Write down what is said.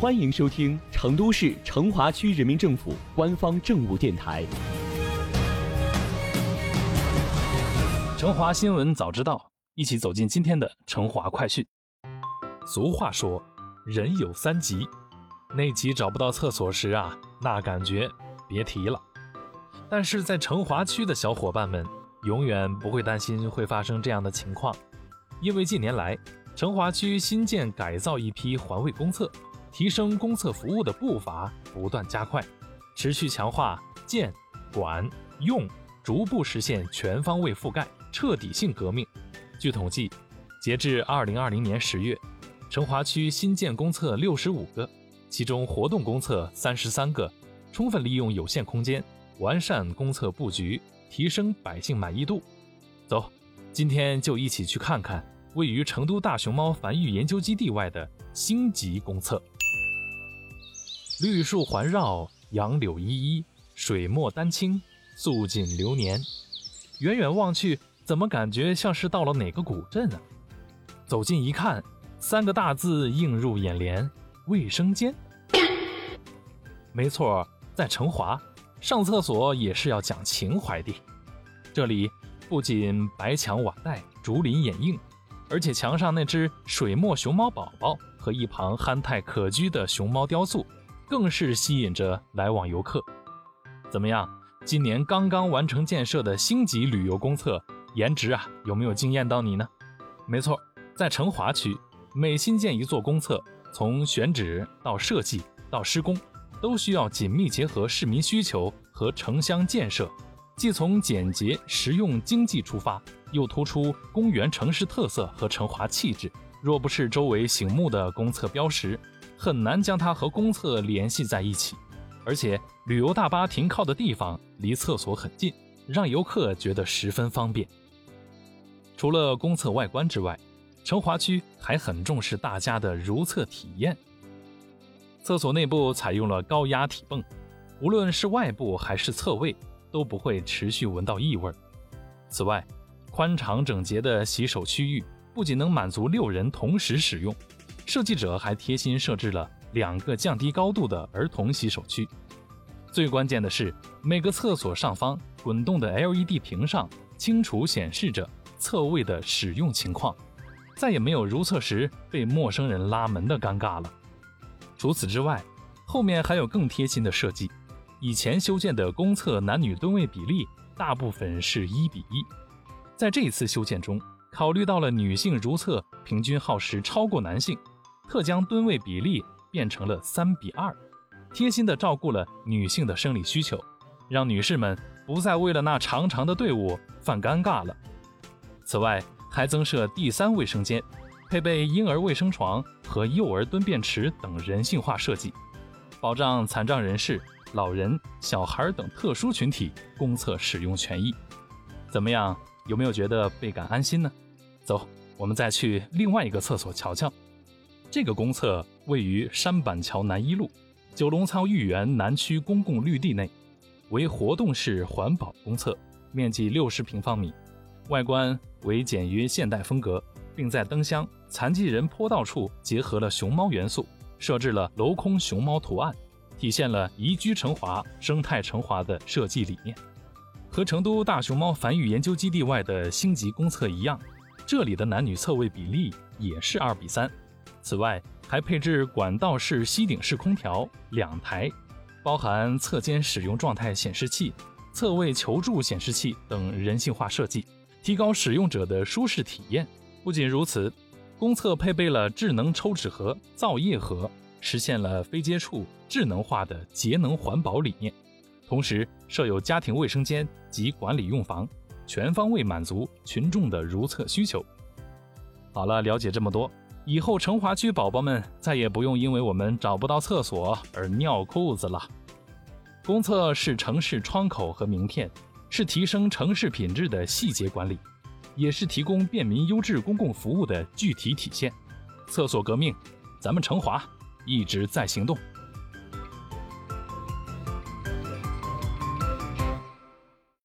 欢迎收听成都市成华区人民政府官方政务电台《成华新闻早知道》，一起走进今天的成华快讯。俗话说，人有三急，那急找不到厕所时啊，那感觉别提了。但是在成华区的小伙伴们，永远不会担心会发生这样的情况，因为近年来，成华区新建改造一批环卫公厕。提升公厕服务的步伐不断加快，持续强化建、管、用，逐步实现全方位覆盖、彻底性革命。据统计，截至二零二零年十月，成华区新建公厕六十五个，其中活动公厕三十三个，充分利用有限空间，完善公厕布局，提升百姓满意度。走，今天就一起去看看位于成都大熊猫繁育研究基地外的星级公厕。绿树环绕，杨柳依依，水墨丹青，素锦流年。远远望去，怎么感觉像是到了哪个古镇啊？走近一看，三个大字映入眼帘：卫生间。没错，在成华，上厕所也是要讲情怀的。这里不仅白墙瓦带、竹林掩映，而且墙上那只水墨熊猫宝宝和一旁憨态可掬的熊猫雕塑。更是吸引着来往游客。怎么样？今年刚刚完成建设的星级旅游公厕，颜值啊，有没有惊艳到你呢？没错，在成华区，每新建一座公厕，从选址到设计到施工，都需要紧密结合市民需求和城乡建设，既从简洁、实用、经济出发，又突出公园城市特色和成华气质。若不是周围醒目的公厕标识，很难将它和公厕联系在一起，而且旅游大巴停靠的地方离厕所很近，让游客觉得十分方便。除了公厕外观之外，成华区还很重视大家的如厕体验。厕所内部采用了高压体泵，无论是外部还是侧位，都不会持续闻到异味。此外，宽敞整洁的洗手区域不仅能满足六人同时使用。设计者还贴心设置了两个降低高度的儿童洗手区。最关键的是，每个厕所上方滚动的 LED 屏上清楚显示着厕位的使用情况，再也没有如厕时被陌生人拉门的尴尬了。除此之外，后面还有更贴心的设计。以前修建的公厕男女蹲位比例大部分是一比一，在这一次修建中，考虑到了女性如厕平均耗时超过男性。特将蹲位比例变成了三比二，贴心的照顾了女性的生理需求，让女士们不再为了那长长的队伍犯尴尬了。此外，还增设第三卫生间，配备婴儿卫生床和幼儿蹲便池等人性化设计，保障残障人士、老人、小孩等特殊群体公厕使用权益。怎么样？有没有觉得倍感安心呢？走，我们再去另外一个厕所瞧瞧。这个公厕位于山板桥南一路九龙仓御园南区公共绿地内，为活动式环保公厕，面积六十平方米，外观为简约现代风格，并在灯箱、残疾人坡道处结合了熊猫元素，设置了镂空熊猫图案，体现了宜居成华、生态成华的设计理念。和成都大熊猫繁育研究基地外的星级公厕一样，这里的男女厕位比例也是二比三。此外，还配置管道式吸顶式空调两台，包含侧间使用状态显示器、侧位求助显示器等人性化设计，提高使用者的舒适体验。不仅如此，公厕配备了智能抽纸盒、造液盒，实现了非接触、智能化的节能环保理念。同时，设有家庭卫生间及管理用房，全方位满足群众的如厕需求。好了，了解这么多。以后成华区宝宝们再也不用因为我们找不到厕所而尿裤子了。公厕是城市窗口和名片，是提升城市品质的细节管理，也是提供便民优质公共服务的具体体现。厕所革命，咱们成华一直在行动。